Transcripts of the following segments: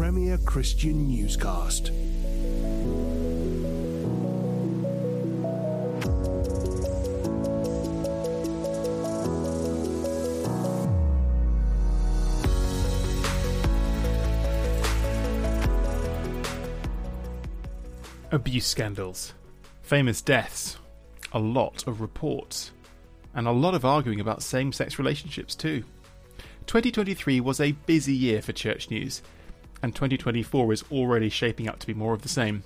Premier Christian Newscast. Abuse scandals, famous deaths, a lot of reports, and a lot of arguing about same sex relationships too. 2023 was a busy year for church news, and 2024 is already shaping up to be more of the same.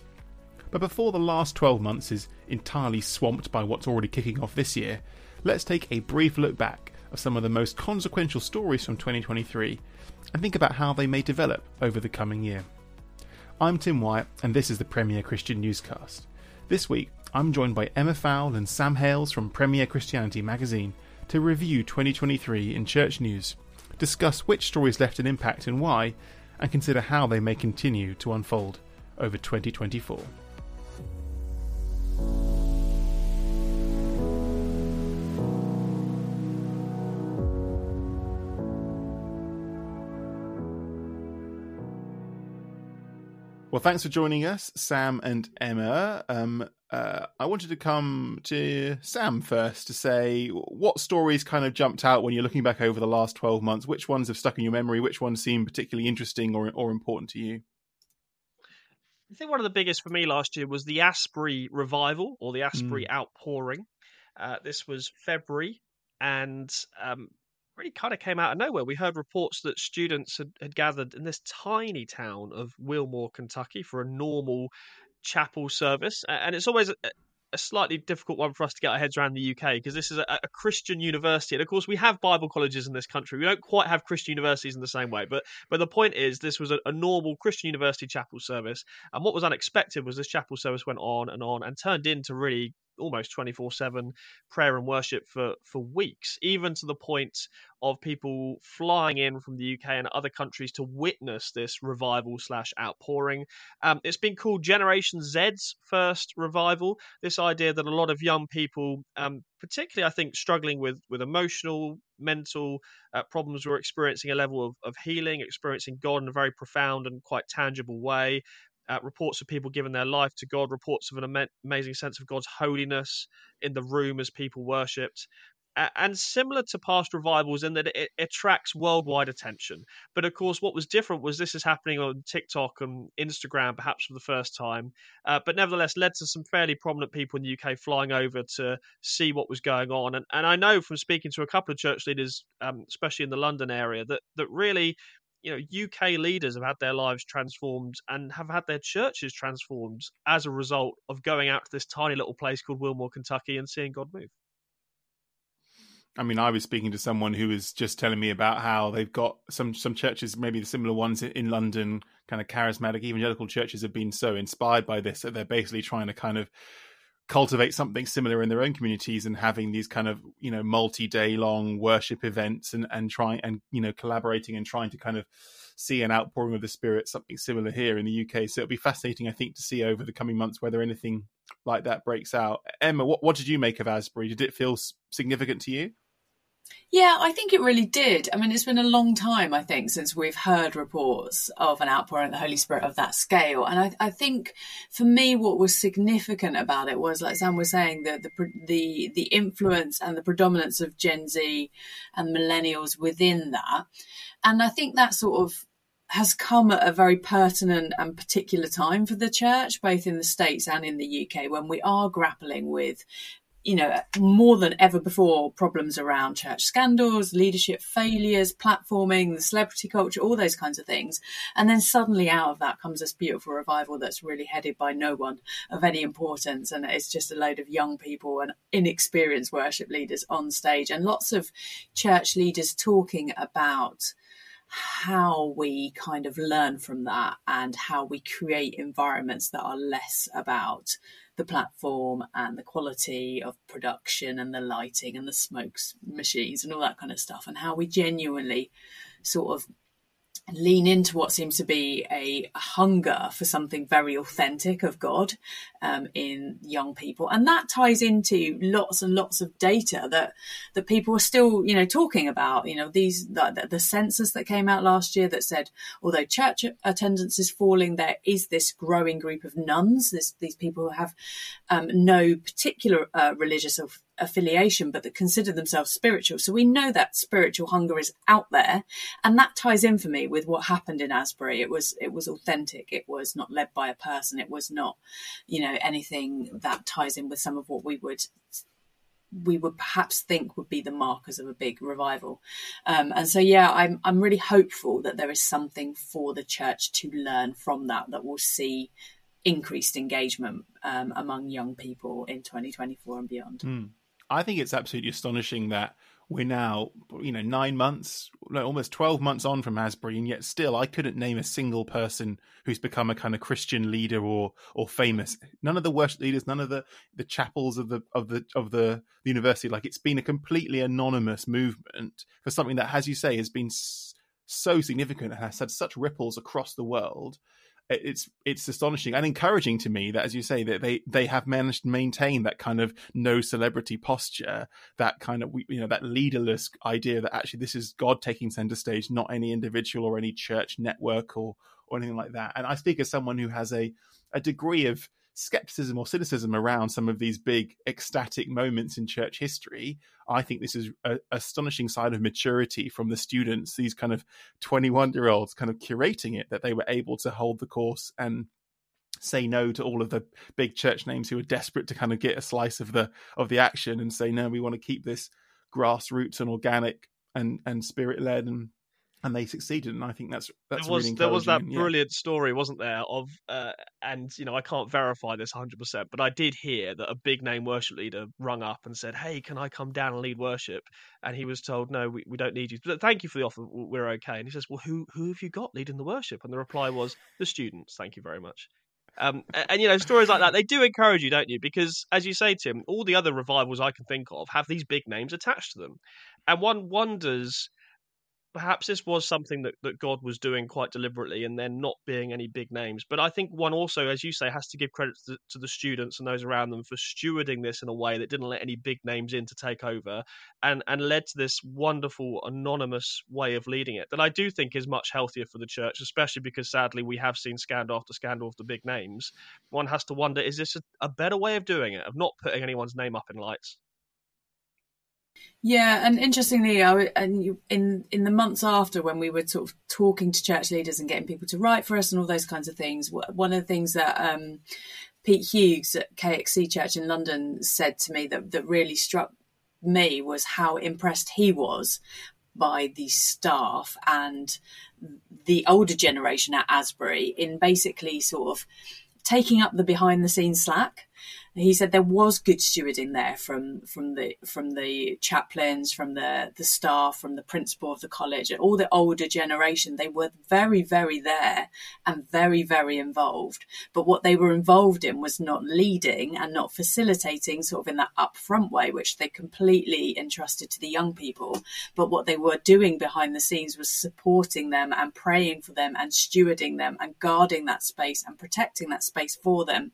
But before the last 12 months is entirely swamped by what's already kicking off this year, let's take a brief look back of some of the most consequential stories from 2023 and think about how they may develop over the coming year. I'm Tim White, and this is the Premier Christian Newscast. This week, I'm joined by Emma Fowle and Sam Hailes from Premier Christianity magazine to review 2023 in church news, discuss which stories left an impact and why, and consider how they may continue to unfold over 2024. Well, thanks for joining us, Sam and Emma. Um, uh, I wanted to come to Sam first to say what stories kind of jumped out when you're looking back over the last 12 months. Which ones have stuck in your memory? Which ones seem particularly interesting or, or important to you? I think one of the biggest for me last year was the Asbury revival or the Asbury mm. outpouring. Uh, this was February, and um, really kind of came out of nowhere. We heard reports that students had, had gathered in this tiny town of Wilmore, Kentucky, for a normal chapel service, and it's always a, a slightly difficult one for us to get our heads around the UK because this is a, a, Christian university, and of course we have Bible colleges in this country. We don't quite have Christian universities in the same way, but but the point is this was a, a normal Christian university chapel service, and what was unexpected was this chapel service went on and on and turned into really almost 24 7 prayer and worship for, for weeks, even to the point of people flying in from the UK and other countries to witness this revival slash outpouring. Um, it's been called Generation Z's first revival. This idea that a lot of young people, um, particularly I think struggling with, with emotional, mental uh, problems, were experiencing a level of, of healing, experiencing God in a very profound and quite tangible way uh, reports of people giving their life to God, reports of an am- amazing sense of God's holiness in the room as people worshipped. And similar to past revivals in that it, it, attracts worldwide attention. But of course, what was different was this is happening on TikTok and Instagram, perhaps for the first time, uh, but nevertheless led to some fairly prominent people in the UK flying over to see what was going on. And, and I know from speaking to a couple of church leaders, um, especially in the London area, that, that really you know UK leaders have had their lives transformed and have had their churches transformed as a result of going out to this tiny little place called Wilmore, Kentucky, and seeing God move. I mean, I was speaking to someone who was just telling me about how they've got some some churches, maybe the similar ones in London, kind of charismatic evangelical churches, have been so inspired by this that they're basically trying to kind of cultivate something similar in their own communities and having these kind of you know multi-day long worship events and and trying and you know collaborating and trying to kind of see an outpouring of the spirit something similar here in the UK so it'll be fascinating I think to see over the coming months whether anything like that breaks out. Emma what what did you make of Asbury? Did it feel significant to you yeah, I think it really did. I mean, it's been a long time, I think, since we've heard reports of an outpouring of the Holy Spirit of that scale. And I, I think for me, what was significant about it was, like Sam was saying, the, the, the, the influence and the predominance of Gen Z and millennials within that. And I think that sort of has come at a very pertinent and particular time for the church, both in the States and in the UK, when we are grappling with you know, more than ever before, problems around church scandals, leadership failures, platforming, the celebrity culture, all those kinds of things. And then suddenly out of that comes this beautiful revival that's really headed by no one of any importance. And it's just a load of young people and inexperienced worship leaders on stage and lots of church leaders talking about how we kind of learn from that and how we create environments that are less about the platform and the quality of production and the lighting and the smokes machines and all that kind of stuff and how we genuinely sort of lean into what seems to be a hunger for something very authentic of God um, in young people, and that ties into lots and lots of data that that people are still, you know, talking about. You know, these the, the census that came out last year that said although church attendance is falling, there is this growing group of nones, this, these people who have um, no particular uh, religious affiliation, but that consider themselves spiritual. So we know that spiritual hunger is out there, and that ties in for me with what happened in Asbury. It was it was authentic. It was not led by a person. It was not, you know, anything that ties in with some of what we would we would perhaps think would be the markers of a big revival. Um, and so, yeah, I'm I'm really hopeful that there is something for the church to learn from that that will see increased engagement um, among young people in 2024 and beyond. Mm. I think it's absolutely astonishing that we're now, you know, nine months, almost 12 months on from Asbury, and yet still I couldn't name a single person who's become a kind of Christian leader or or famous. None of the worship leaders, none of the, the chapels of the of the of the, the university. Like it's been a completely anonymous movement for something that, as you say, has been so significant and has had such ripples across the world it's it's astonishing and encouraging to me that, as you say, that they they have managed to maintain that kind of no celebrity posture, that kind of you know that leaderless idea that actually this is God taking center stage, not any individual or any church network or or anything like that. And I speak as someone who has a a degree of skepticism or cynicism around some of these big ecstatic moments in church history. I think this is an astonishing sign of maturity from the students, these kind of 21 year olds kind of curating it, that they were able to hold the course and say no to all of the big church names who are desperate to kind of get a slice of the of the action and say no we want to keep this grassroots and organic and and spirit led and and they succeeded and i think that's that's there was really there was that yeah. brilliant story wasn't there of uh, and you know i can't verify this 100% but i did hear that a big name worship leader rung up and said hey can i come down and lead worship? And he was told no we, we don't need you. But thank you for the offer we're okay. And he says well who who have you got leading the worship? And the reply was the students. Thank you very much. Um, and, and, you know stories like that they do encourage you, don't you? Because as you say, Tim, all the other revivals I can think of have these big names attached to them, and one wonders perhaps this was something that, that God was doing quite deliberately and then not being any big names. But I think one also, as you say, has to give credit to, to, the students and those around them for stewarding this in a way that didn't let any big names in to take over and, and led to this wonderful anonymous way of leading it that I do think is much healthier for the church, especially because sadly we have seen scandal after scandal of the big names. One has to wonder is this a, a better way of doing it, of not putting anyone's name up in lights? Yeah, and interestingly, I, and in in the months after when we were sort of talking to church leaders and getting people to write for us and all those kinds of things, one of the things that um, Pete Hughes at KXC Church in London said to me that that really struck me was how impressed he was by the staff and the older generation at Asbury in basically sort of taking up the behind the scenes slack he said there was good stewarding there from from the from the chaplains, from the the staff, from the principal of the college, all the older generation. They were very very there and very very involved. But what they were involved in was not leading and not facilitating, sort of in that upfront way, which they completely entrusted to the young people. But what they were doing behind the scenes was supporting them and praying for them and stewarding them and guarding that space and protecting that space for them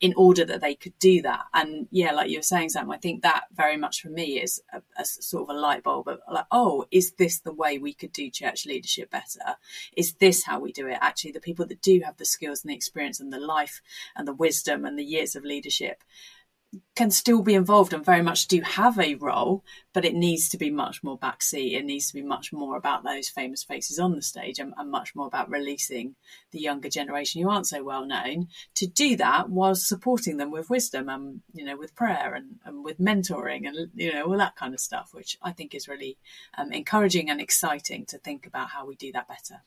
in order that they could do that. And yeah, like you were saying, Sam, I think that very much for me is a, a sort of a light bulb of like, oh, is this the way we could do church leadership better? Is this how we do it? Actually, the people that do have the skills and the experience and the life and the wisdom and the years of leadership can still be involved and very much do have a role, but it needs to be much more backseat. It needs to be much more about those famous faces on the stage and, and, much more about releasing the younger generation who aren't so well known to do that while supporting them with wisdom and you know with prayer and, and with mentoring and you know all that kind of stuff, which I think is really um, encouraging and exciting to think about how we do that better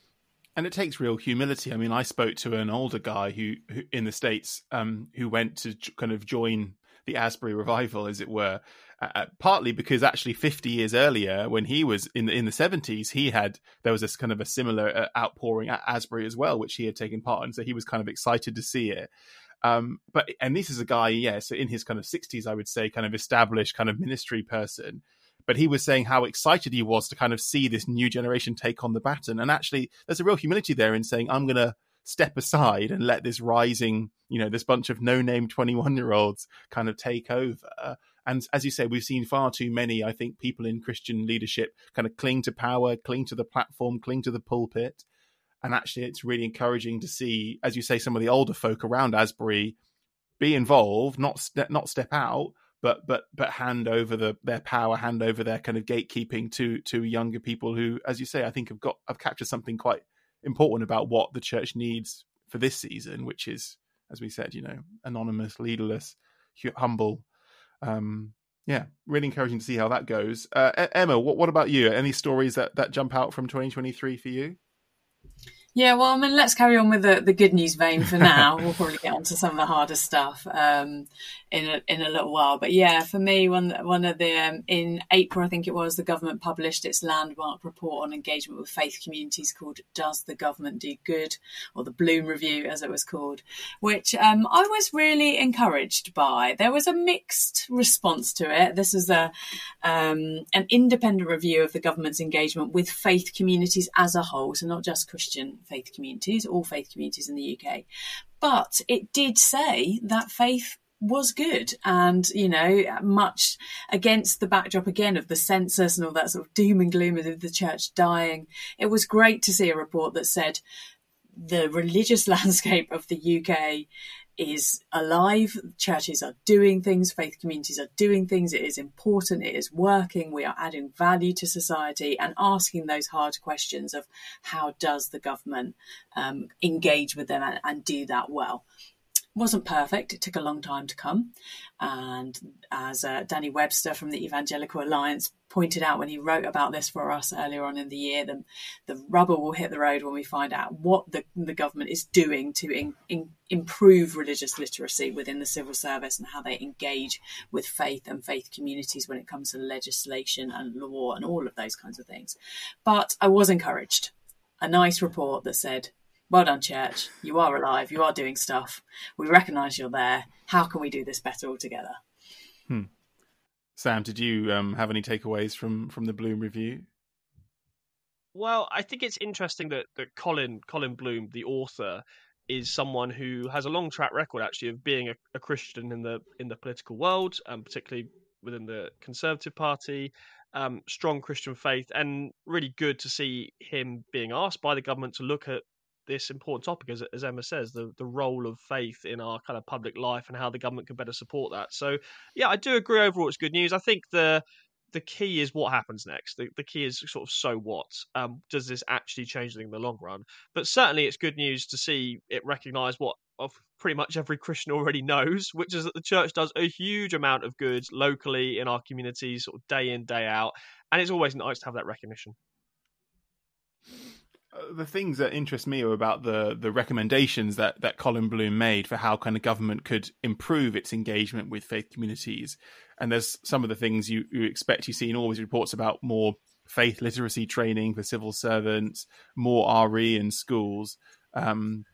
and it takes real humility. I mean, I spoke to an older guy who, who in the states um, who went to kind of join the Asbury revival, as it were. Uh, partly because actually 50 years earlier, when he was in the in the 70s, he had there was this kind of a similar uh, outpouring at Asbury as well, which he had taken part in. So he was kind of excited to see it. Um, but and this is a guy, yeah, so in his kind of 60s, I would say, kind of established kind of ministry person but he was saying how excited he was to kind of see this new generation take on the baton. And actually, there's a real humility there in saying, I'm going to step aside and let this rising, you know, this bunch of no name 21 year olds kind of take over. And as you say, we've seen far too many, I think, people in Christian leadership kind of cling to power, cling to the platform, cling to the pulpit. And actually, it's really encouraging to see, as you say, some of the older folk around Asbury be involved, not not step out, but but but hand over the their power, hand over their kind of gatekeeping to to younger people who, as you say, I think have got have captured something quite important about what the church needs for this season, which is, as we said, you know, anonymous, leaderless, humble. Um, yeah, really encouraging to see how that goes. Uh, Emma, what, what about you? Any stories that, that jump out from 2023 for you? Yeah, well, I mean, let's carry on with the, the good news vein for now. we'll probably get on to some of the harder stuff um, in a, in a little while. But yeah, for me, one one of the um, in April, I think it was, the government published its landmark report on engagement with faith communities called "Does the Government Do God?" or the Bloom Review, as it was called, which um, I was really encouraged by. There was a mixed response to it. This is a um, an independent review of the government's engagement with faith communities as a whole, so not just Christian faith communities, all faith communities in the UK. But it did say that faith was good and you know much against the backdrop again of the census and all that sort of doom and gloom of the church dying it was great to see a report that said the religious landscape of the UK is alive. Churches are doing things, faith communities are doing things. It is important, it is working. We are adding value to society and asking those hard questions of how does the government um, engage with them and, and do that well wasn't perfect. It took a long time to come. And as uh, Danny Webster from the Evangelical Alliance pointed out when he wrote about this for us earlier on in the year, the, the rubber will hit the road when we find out what the, the government is doing to in, in, improve religious literacy within the civil service and how they engage with faith and faith communities when it comes to legislation and law and all of those kinds of things. But I was encouraged. A nice report that said well done, church. You are alive. You are doing stuff. We recognise you're there. How can we do this better all together? Hmm. Sam, did you um, have any takeaways from from the Bloom review? Well, I think it's interesting that, that Colin Colin Bloom, the author, is someone who has a long track record actually of being a, a Christian in the in the political world, um, particularly within the Conservative Party. Um, strong Christian faith, and really good to see him being asked by the government to look at this important topic, as, as Emma says, the, the role of faith in our kind of public life and how the government can better support that. So, yeah, I do agree overall it's good news. I think the the key is what happens next. The, the key is sort of so what. Um, does this actually change anything in the long run? But certainly it's good news to see it recognise what of pretty much every Christian already knows, which is that the church does a huge amount of good locally in our communities, sort of day in, day out. And it's always nice to have that recognition. Uh, the things that interest me are about the the recommendations that that Colin Bloom made for how kind of government could improve its engagement with faith communities. And there's some of the things you, you expect you see in all these reports about more faith literacy training for civil servants, more RE in schools, um,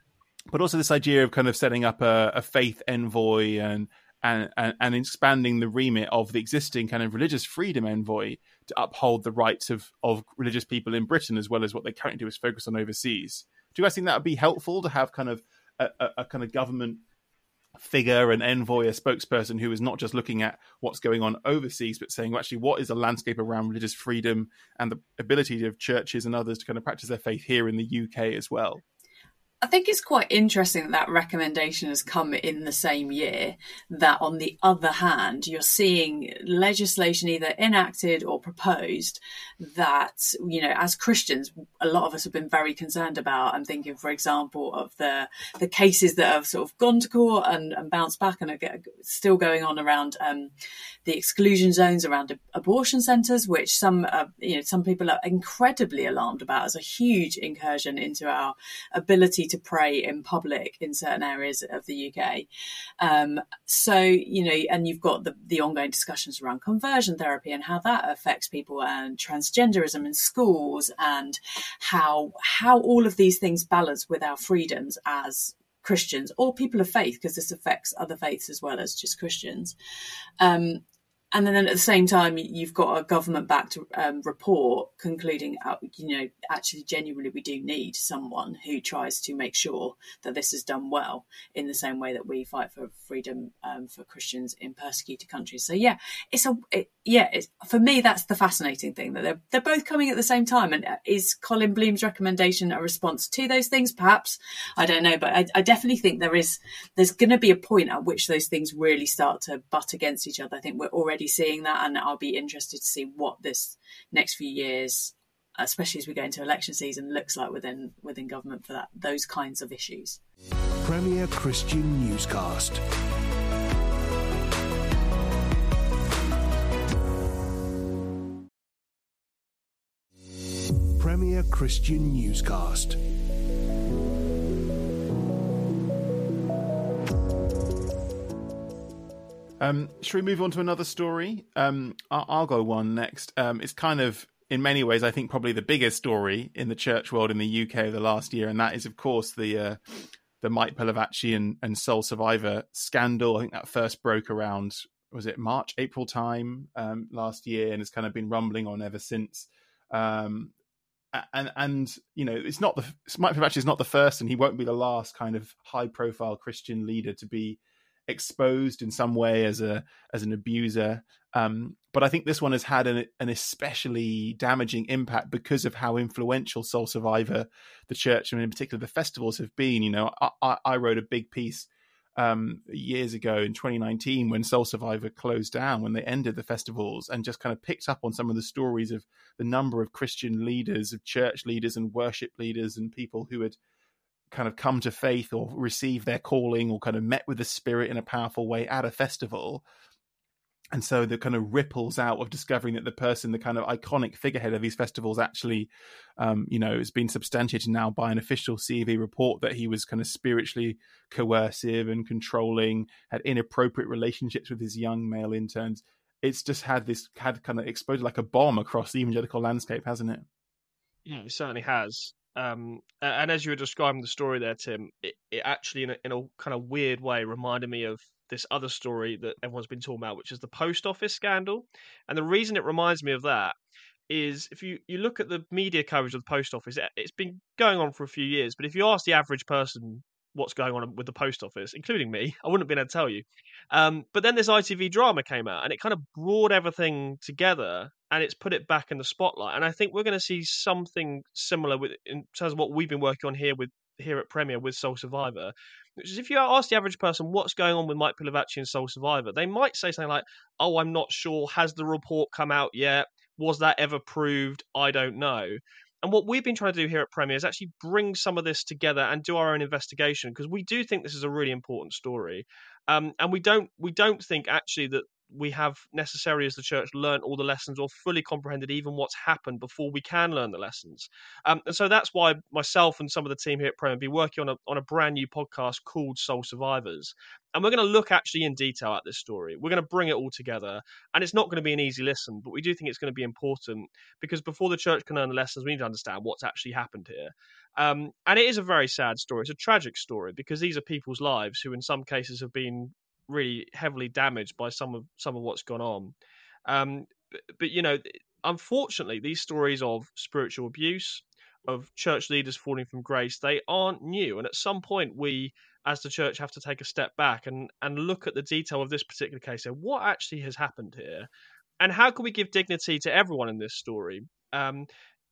but also this idea of kind of setting up a, a faith envoy and and, and, and expanding the remit of the existing kind of religious freedom envoy to uphold the rights of, of religious people in Britain as well as what they currently do is focus on overseas. Do you guys think that would be helpful to have kind of a, a, a kind of government figure, an envoy, a spokesperson who is not just looking at what's going on overseas, but saying well, actually what is the landscape around religious freedom and the ability of churches and others to kind of practice their faith here in the UK as well? I think it's quite interesting that that recommendation has come in the same year. That, on the other hand, you're seeing legislation either enacted or proposed that, you know, as Christians, a lot of us have been very concerned about. I'm thinking, for example, of the the cases that have sort of gone to court and, and bounced back and are still going on around um, the exclusion zones around abortion centres, which some, uh, you know, some people are incredibly alarmed about as a huge incursion into our ability to pray in public in certain areas of the UK. Um, so, you know, and you've got the, the ongoing discussions around conversion therapy and how that affects people and transgenderism in schools and how how all of these things balance with our freedoms as Christians or people of faith, because this affects other faiths as well as just Christians. Um, and then at the same time, you've got a government-backed um, report concluding, uh, you know, actually, genuinely, we do need someone who tries to make sure that this is done well in the same way that we fight for freedom um, for Christians in persecuted countries. So yeah, it's a it, yeah, for me that's the fascinating thing that they're they're both coming at the same time. And uh, is Colin Bloom's recommendation a response to those things? Perhaps I don't know, but I, I definitely think there is there's going to be a point at which those things really start to butt against each other. I think we're already seeing that, and I'll be interested to see what this next few years, especially as we go into election season, looks like within within government for that those kinds of issues. Premier Christian Newscast. Christian Newscast. Um, should we move on to another story? Um, I'll, I'll go one next. Um, it's kind of, in many ways, I think probably the biggest story in the church world in the UK the last year, and that is, of course, the uh, the Mike Pilavachi and, and Soul Survivor scandal. I think that first broke around was it March, April time um, last year, and it's kind of been rumbling on ever since. Um, and and you know, it's not the Mike Pilavachi is not the first, and he won't be the last kind of high profile Christian leader to be exposed in some way as a as an abuser. Um, but I think this one has had an, an especially damaging impact because of how influential Soul Survivor, the church, and in particular the festivals have been. You know, I, I wrote a big piece um, years ago in 2019 when Soul Survivor closed down, when they ended the festivals, and just kind of picked up on some of the stories of the number of Christian leaders, of church leaders, and worship leaders, and people who had kind of come to faith or received their calling or kind of met with the spirit in a powerful way at a festival and so the kind of ripples out of discovering that the person the kind of iconic figurehead of these festivals actually um, you know has been substantiated now by an official cv report that he was kind of spiritually coercive and controlling had inappropriate relationships with his young male interns. It's just had this had kind of exploded like a bomb across the evangelical landscape hasn't it? Yeah it certainly has. Um, and as you were describing the story there, Tim, it, it actually, in a, in a kind of weird way, reminded me of this other story that everyone's been talking about, which is the post office scandal. And the reason it reminds me of that is if you, you look at the media coverage of the post office, it, it's been going on for a few years. But if you ask the average person what's going on with the post office, including me, I wouldn't have been able to tell you. Um, but then this ITV drama came out and it kind of brought everything together and it's put it back in the spotlight. And I think we're going to see something similar with in terms of what we've been working on here with here at Premier with Soul Survivor. Which is if you ask the average person what's going on with Mike Pilavachi and Soul Survivor, they might say something like, "Oh, I'm not sure. Has the report come out yet? Was that ever proved? I don't know." And what we've been trying to do here at Premier is actually bring some of this together and do our own investigation because we do think this is a really important story. Um, and we don't we don't think actually that we have necessarily as the church learned all the lessons or fully comprehended even what's happened before we can learn the lessons. Um, and so that's why myself and some of the team here at Premier be working on a on a brand new podcast called Soul Survivors. And we're going to look actually in detail at this story. We're going to bring it all together. And it's not going to be an easy listen, but we do think it's going to be important because before the church can learn the lessons, we need to understand what's actually happened here. Um, and it is a very sad story. It's a tragic story because these are people's lives who, in some cases, have been really heavily damaged by some of some of what's gone on. Um, but, but you know, unfortunately, these stories of spiritual abuse, of church leaders falling from grace, they aren't new. And at some point, we as the church have to take a step back and and look at the detail of this particular case. So, what actually has happened here, and how can we give dignity to everyone in this story? Um,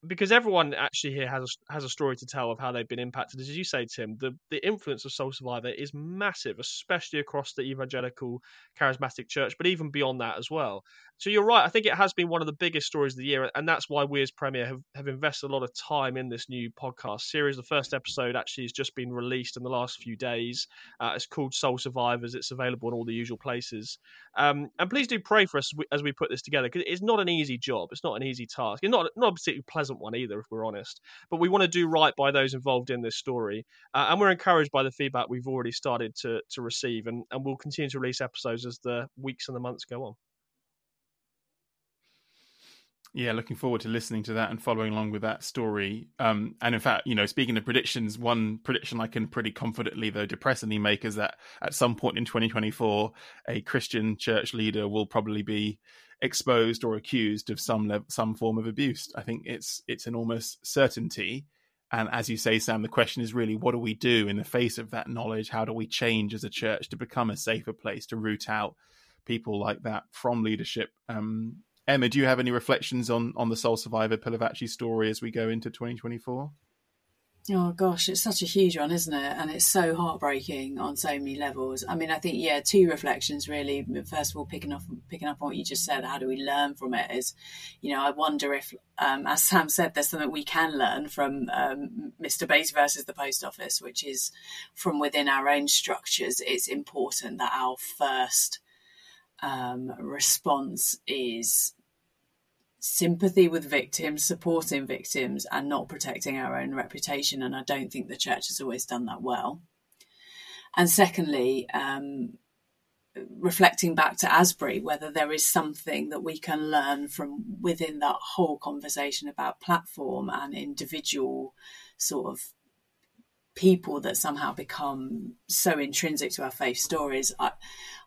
because everyone actually here has a, has a story to tell of how they've been impacted. As you say, Tim, the, the influence of Soul Survivor is massive, especially across the evangelical charismatic church, but even beyond that as well. So you're right. I think it has been one of the biggest stories of the year, and that's why we as Premier have, have invested a lot of time in this new podcast series. The first episode actually has just been released in the last few days. Uh, it's called Soul Survivors. It's available in all the usual places. Um, and please do pray for us as we, as we put this together because it's not an easy job. It's not an easy task. It's not not a particularly pleasant one either, if we're honest. But we want to do right by those involved in this story, uh, and we're encouraged by the feedback we've already started to to receive, and and we'll continue to release episodes as the weeks and the months go on. Yeah, looking forward to listening to that and following along with that story. Um, and in fact, you know, speaking of predictions, one prediction I can pretty confidently, though depressingly, make is that at some point in 2024, a Christian church leader will probably be exposed or accused of some some form of abuse. I think it's it's an almost certainty. And as you say, Sam, the question is really what do we do in the face of that knowledge? How do we change as a church to become a safer place to root out people like that from leadership? Um, Emma, do you have any reflections on on the Soul Survivor Pilavachi story as we go into 2024? Oh gosh, it's such a huge one, isn't it? And it's so heartbreaking on so many levels. I mean, I think yeah, two reflections really. First of all, picking up picking up on what you just said, how do we learn from it? Is you know, I wonder if, um, as Sam said, there's something we can learn from um, Mr. Bates versus the Post Office, which is from within our own structures. It's important that our first um, response is sympathy with victims, supporting victims, and not protecting our own reputation. And I don't think the church has always done that well. And secondly, um, reflecting back to Asbury, whether there is something that we can learn from within that whole conversation about platform and individual sort of people that somehow become so intrinsic to our faith stories. I,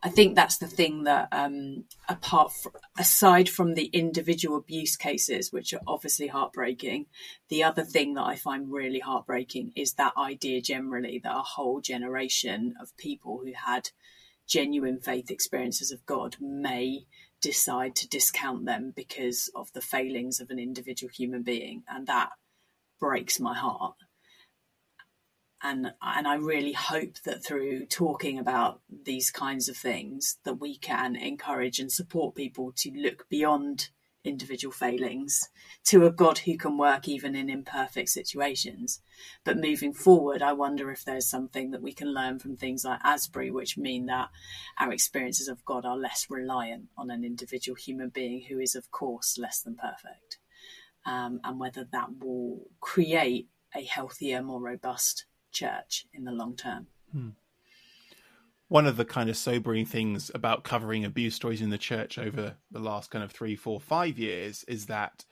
I think that's the thing that, um, apart from, aside from the individual abuse cases, which are obviously heartbreaking, the other thing that I find really heartbreaking is that idea generally that a whole generation of people who had genuine faith experiences of God may decide to discount them because of the failings of an individual human being, and that breaks my heart and and I really hope that through talking about these kinds of things that we can encourage and support people to look beyond individual failings to a God who can work even in imperfect situations. But moving forward, I wonder if there's something that we can learn from things like Asbury, which mean that our experiences of God are less reliant on an individual human being who is, of course, less than perfect. Um, and whether that will create a healthier, more robust church in the long term. Hmm. One of the kind of sobering things about covering abuse stories in the church over the last kind of three, four, five years is that,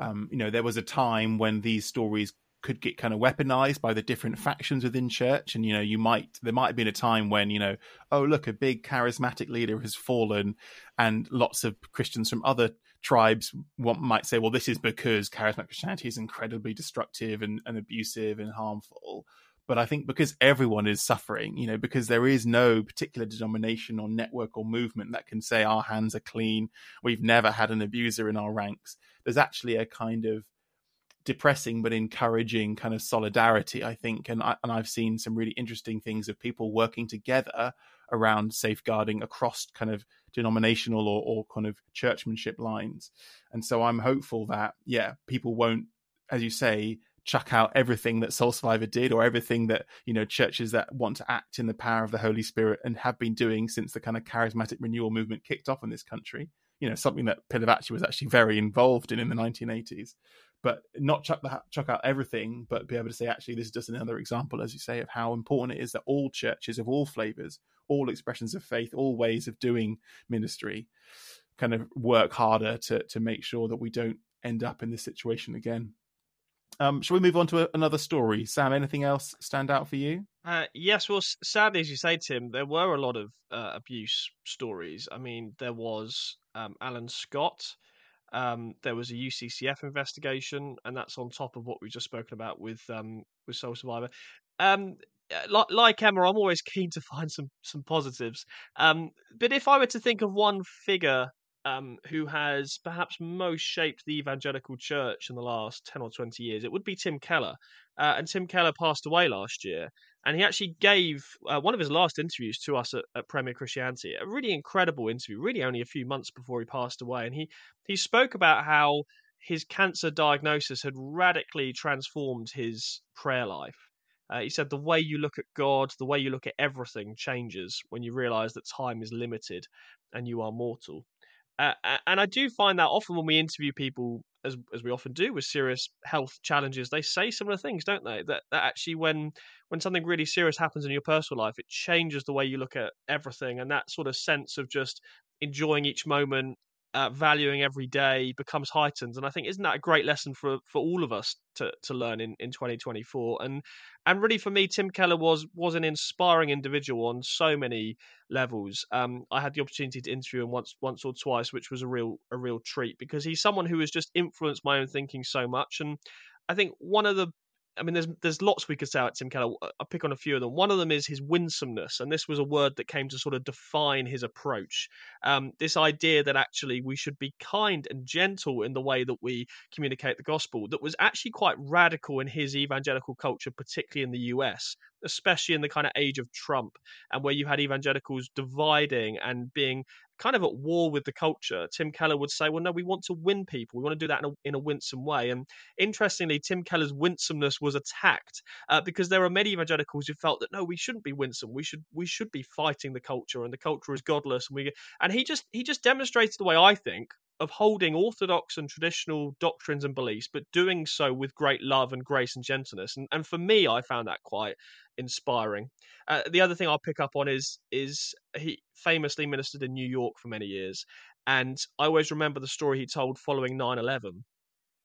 um, you know, there was a time when these stories could get kind of weaponized by the different factions within church and you know you might there might have been a time when you know oh look a big charismatic leader has fallen and lots of christians from other tribes what might say well this is because charismatic christianity is incredibly destructive and, and abusive and harmful but I think because everyone is suffering, you know, because there is no particular denomination or network or movement that can say our hands are clean, we've never had an abuser in our ranks, there's actually a kind of depressing but encouraging kind of solidarity, I think. And, I, and I've seen some really interesting things of people working together around safeguarding across kind of denominational or, or kind of churchmanship lines. And so I'm hopeful that, yeah, people won't, as you say, chuck out everything that Soul Survivor did or everything that, you know, churches that want to act in the power of the Holy Spirit and have been doing since the kind of charismatic renewal movement kicked off in this country. You know, something that Pilavachi was actually very involved in in the 1980s. But not chuck, the, chuck out everything, but be able to say, actually, this is just another example, as you say, of how important it is that all churches of all flavors, all expressions of faith, all ways of doing ministry kind of work harder to, to make sure that we don't end up in this situation again. Um, shall we move on to a, another story? Sam, anything else stand out for you? Uh, yes, well, sadly, as you say, Tim, there were a lot of uh, abuse stories. I mean, there was um, Alan Scott. Um, there was a UCCF investigation, and that's on top of what we've just spoken about with um, with Soul Survivor. Um, uh, like, like Emma, I'm always keen to find some some positives. Um, but if I were to think of one figure um, who has perhaps most shaped the evangelical church in the last 10 or 20 years, it would be Tim Keller. Uh, and Tim Keller passed away last year. And he actually gave uh, one of his last interviews to us at, at, Premier Christianity, a really incredible interview, really only a few months before he passed away. And he, he spoke about how his cancer diagnosis had radically transformed his prayer life. Uh, he said the way you look at God, the way you look at everything changes when you realize that time is limited and you are mortal. Uh, and I do find that often when we interview people, as as we often do with serious health challenges, they say similar things, don't they? That that actually when when something really serious happens in your personal life, it changes the way you look at everything, and that sort of sense of just enjoying each moment, uh, valuing every day becomes heightened. And I think isn't that a great lesson for for all of us to to learn in in 2024? And and really for me, Tim Keller was was an inspiring individual on so many levels. Um, I had the opportunity to interview him once once or twice, which was a real a real treat because he's someone who has just influenced my own thinking so much. And I think one of the I mean, there's there's lots we could say about Tim Keller. I'll pick on a few of them. One of them is his winsomeness, and this was a word that came to sort of define his approach. Um, this idea that actually we should be kind and gentle in the way that we communicate the gospel, that was actually quite radical in his evangelical culture, particularly in the US, especially in the kind of age of Trump, and where you had evangelicals dividing and being kind of at war with the culture, Tim Keller would say, well, no, we want to win people. We want to do that in a, in a winsome way. And interestingly, Tim Keller's winsomeness was attacked uh, because there are many evangelicals who felt that no, we shouldn't be winsome. We should we should be fighting the culture, and the culture is godless. And we and he just he just demonstrated the way I think of holding orthodox and traditional doctrines and beliefs, but doing so with great love and grace and gentleness. And, and for me, I found that quite inspiring. Uh, the other thing I'll pick up on is is he famously ministered in New York for many years, and I always remember the story he told following 9/11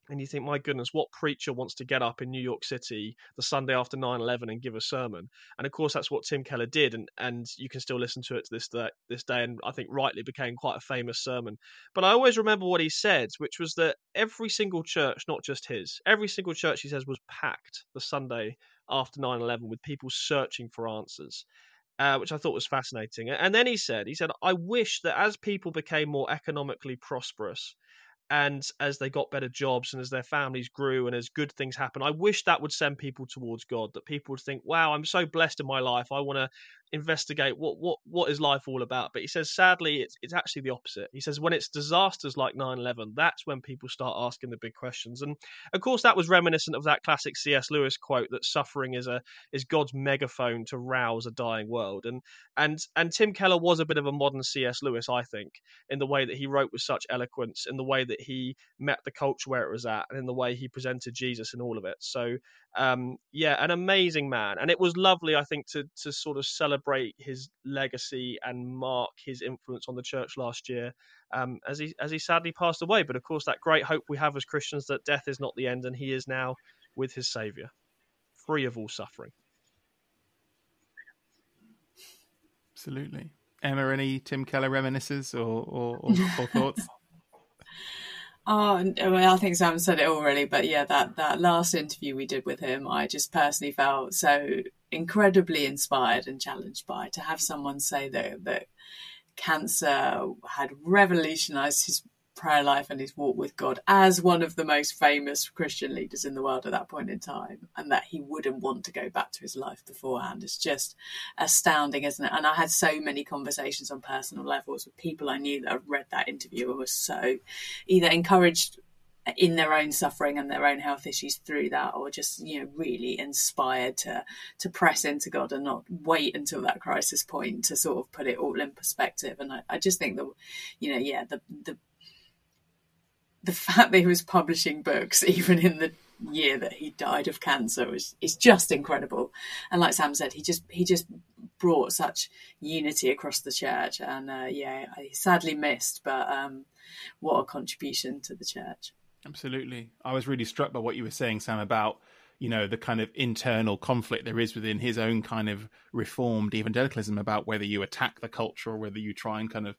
and you think, my goodness, what preacher wants to get up in New York City the Sunday after 9/11 and give a sermon? And of course, that's what Tim Keller did, and and you can still listen to it to this day, this day, and I think rightly became quite a famous sermon. But I always remember what he said, which was that every single church, not just his, every single church he says was packed the Sunday after 9/11 with people searching for answers. Uh, which I thought was fascinating. And then he said, he said, I wish that as people became more economically prosperous, and as they got better jobs and as their families grew and as good things happened i wish that would send people towards god that people would think wow i'm so blessed in my life. I want to investigate what what what is life all about but he says sadly it's it's actually the opposite. He says when it's disasters like 9-11 that's when people start asking the big questions. And of course that was reminiscent of that classic cs lewis quote that suffering is a is god's megaphone to rouse a dying world. And and and tim keller was a bit of a modern cs lewis i think in the way that he wrote with such eloquence in the way that he met the culture where it was at and in the way he presented jesus in all of it. So um, yeah, an amazing man, and it was lovely, I think, to to sort of celebrate his legacy and mark his influence on the church last year, um, as he as he sadly passed away. But of course, that great hope we have as Christians that death is not the end, and he is now with his Savior, free of all suffering. Absolutely, Emma. Any Tim Keller reminiscences or, or, or, or thoughts? Oh, uh, well, I think Sam said it already, but yeah, that, that last interview we did with him, I just personally felt so incredibly inspired and challenged by to have someone say that that cancer had revolutionized his prayer life and his walk with God as one of the most famous Christian leaders in the world at that point in time, and that he wouldn't want to go back to his life beforehand. It's just astounding, isn't it? And I had so many conversations on personal levels with people I knew that had read that interview and were so either encouraged in their own suffering and their own health issues through that or just you know really inspired to to press into god and not wait until that crisis point to sort of put it all in perspective and i, I just think that you know yeah the the the fact that he was publishing books even in the year that he died of cancer was is just incredible. And like Sam said, he just he just brought such unity across the church. And uh, yeah, I sadly missed, but um, what a contribution to the church. Absolutely, I was really struck by what you were saying, Sam, about you know the kind of internal conflict there is within his own kind of reformed evangelicalism about whether you attack the culture or whether you try and kind of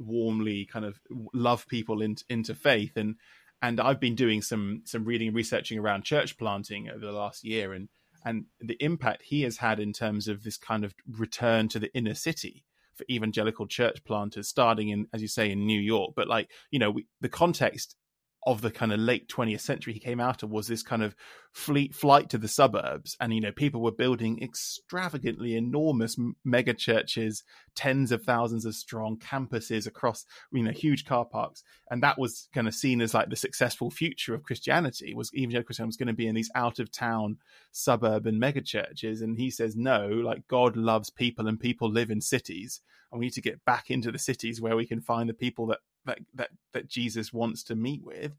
warmly kind of love people into into faith. And and I've been doing some some reading and researching around church planting over the last year. And and the impact he has had in terms of this kind of return to the inner city for evangelical church planters starting in as you say in New York. But like you know we, the context of the kind of late 20th century he came out of was this kind of fleet flight to the suburbs. And you know people were building extravagantly enormous mega churches tens of thousands of strong campuses across you know huge car parks. And that was kind of seen as like the successful future of christianity was evangelical christianity was going to be in these out of town suburban mega churches. And he says no like god loves people and people live in cities. And we need to get back into the cities where we can find the people that that that that Jesus wants to meet with,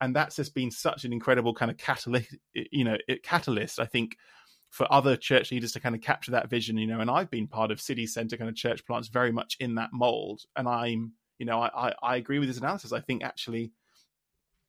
and that's just been such an incredible kind of catalyst, you know, catalyst. I think for other church leaders to kind of capture that vision, you know, and I've been part of city center kind of church plants very much in that mold, and I'm you know, I, I, I agree with his analysis. I think actually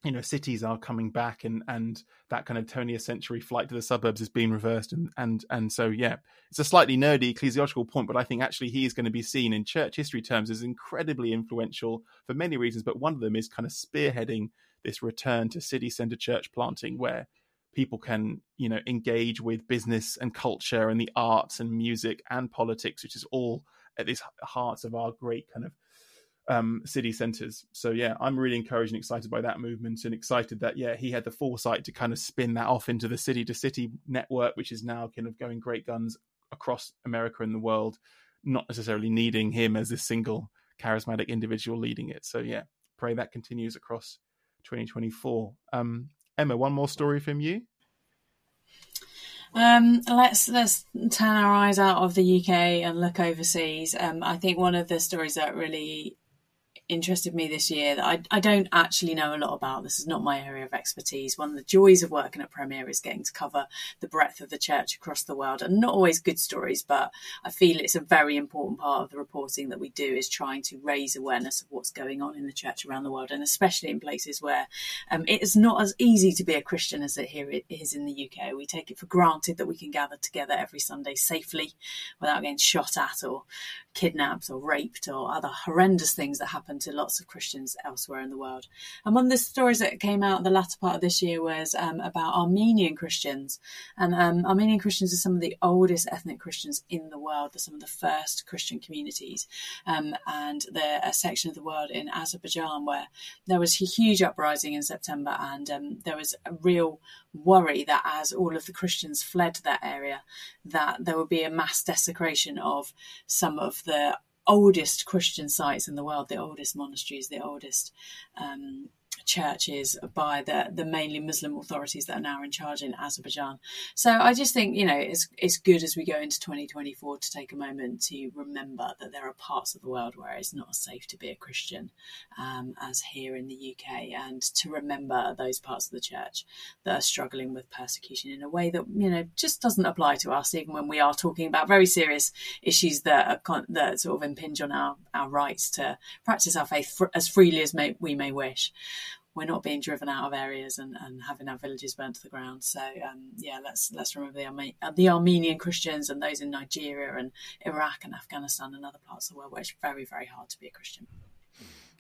you know cities are coming back and and that kind of 20th century flight to the suburbs is being reversed and and and so yeah it's a slightly nerdy ecclesiastical point but i think actually he is going to be seen in church history terms as incredibly influential for many reasons but one of them is kind of spearheading this return to city center church planting where people can you know engage with business and culture and the arts and music and politics which is all at this heart of our great kind of um, city centres. So yeah, I'm really encouraged and excited by that movement, and excited that yeah he had the foresight to kind of spin that off into the city to city network, which is now kind of going great guns across America and the world, not necessarily needing him as this single charismatic individual leading it. So yeah, pray that continues across 2024. Um, Emma, one more story from you. Um, let's let's turn our eyes out of the UK and look overseas. Um, I think one of the stories that really interested me this year that I, I don't actually know a lot about. This is not my area of expertise. One of the joys of working at Premier is getting to cover the breadth of the church across the world, and not always good stories, but I feel it's a very important part of the reporting that we do is trying to raise awareness of what's going on in the church around the world, and especially in places where um, it is not as easy to be a Christian as it here it is in the UK. We take it for granted that we can gather together every Sunday safely without getting shot at or kidnapped or raped or other horrendous things that happen to lots of Christians elsewhere in the world. And one of the stories that came out the latter part of this year was um, about Armenian Christians. And um, Armenian Christians are some of the oldest ethnic Christians in the world. They're some of the first Christian communities. Um, and they're a section of the world in Azerbaijan where there was a huge uprising in September and um, there was a real worry that as all of the Christians fled that area, that there would be a mass desecration of some of the oldest Christian sites in the world, the oldest monasteries, the oldest um, churches by the the mainly Muslim authorities that are now in charge in Azerbaijan. So I just think you know it's it's good as we go into 2024 to take a moment to remember that there are parts of the world where it's not as safe to be a Christian um, as here in the UK, and to remember those parts of the church that are struggling with persecution in a way that you know just doesn't apply to us, even when we are talking about very serious issues that are, that sort of impinge on our our rights to practice our faith as freely as may, we may wish we're not being driven out of areas and, and having our villages burnt to the ground. So um, yeah, let's let's remember the, the Armenian Christians and those in Nigeria and Iraq and Afghanistan and other parts of the world where it's very very hard to be a Christian.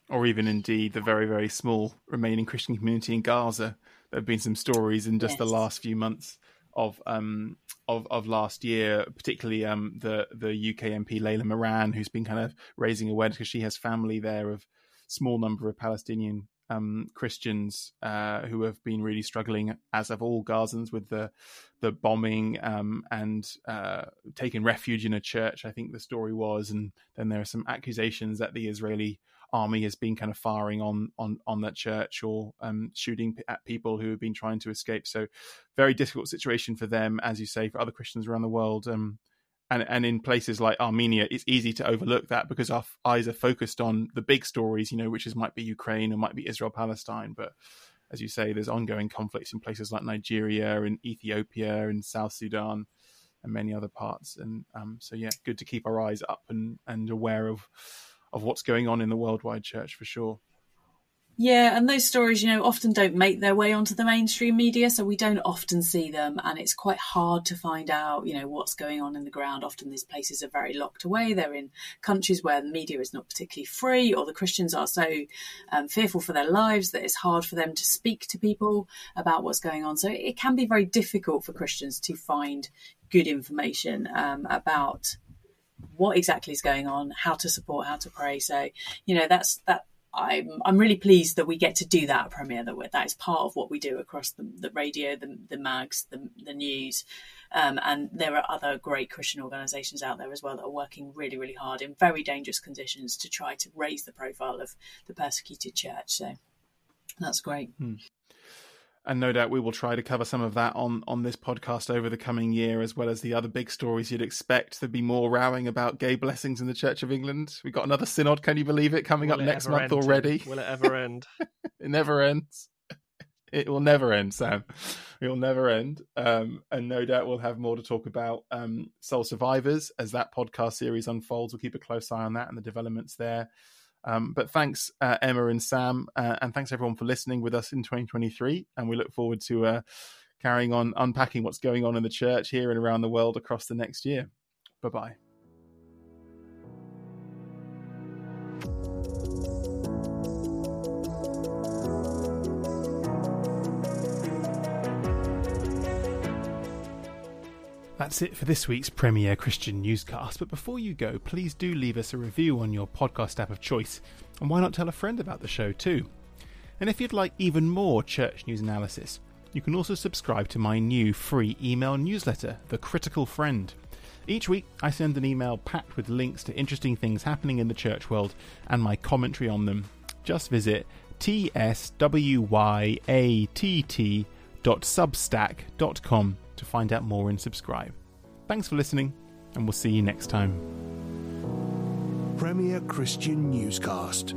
Or even indeed the very very small remaining Christian community in Gaza. There have been some stories in just yes. the last few months of um of of last year, particularly um the the UK MP Layla Moran, who's been kind of raising awareness because she has family there of small number of Palestinian um, Christians uh, who have been really struggling, as have all Gazans, with the the bombing um, and uh, taking refuge in a church. I think the story was, and then there are some accusations that the Israeli army has been kind of firing on on on that church or um, shooting at people who have been trying to escape. So, very difficult situation for them, as you say, for other Christians around the world. And and in places like Armenia, it's easy to overlook that because our eyes are focused on the big stories, you know, which is might be Ukraine or might be Israel Palestine. But as you say, there's ongoing conflicts in places like Nigeria and Ethiopia and South Sudan and many other parts. And um, so, yeah, good to keep our eyes up and and aware of of what's going on in the worldwide church for sure. Yeah, and those stories, you know, often don't make their way onto the mainstream media, so we don't often see them, and it's quite hard to find out, you know, what's going on in the ground. Often these places are very locked away. They're in countries where the media is not particularly free, or the Christians are so um, fearful for their lives that it's hard for them to speak to people about what's going on. So it can be very difficult for Christians to find good information um, about what exactly is going on, how to support, how to pray. So, you know, that's that I'm I'm really pleased that we get to do that at Premier. That that is part of what we do across the, the radio, the the mags, the the news, um, and there are other great Christian organisations out there as well that are working really really hard in very dangerous conditions to try to raise the profile of the persecuted church. So that's great. Hmm and no doubt we will try to cover some of that on on this podcast over the coming year, as well as the other big stories you'd expect. There'd be more rowing about gay blessings in the Church of England. We got another synod, can you believe it, coming will up it next month end? already? Will it ever end? it never ends. It will never end, Sam. It will never end. Um, and no doubt we'll have more to talk about um, Soul Survivors as that podcast series unfolds. We'll keep a close eye on that and the developments there. Um, but thanks, uh, Emma and Sam, uh, and thanks everyone for listening with us in 2023. And we look forward to uh, carrying on unpacking what's going on in the church here and around the world across the next year. Bye bye. That's it for this week's Premier Christian Newscast. But before you go, please do leave us a review on your podcast app of choice. And why not tell a friend about the show too? And if you'd like even more church news analysis, you can also subscribe to my new free email newsletter, The Critical Friend. Each week, I send an email packed with links to interesting things happening in the church world and my commentary on them. Just visit tswyatt.substack.com to find out more and subscribe. Thanks for listening, and we'll see you next time. Premier Christian Newscast.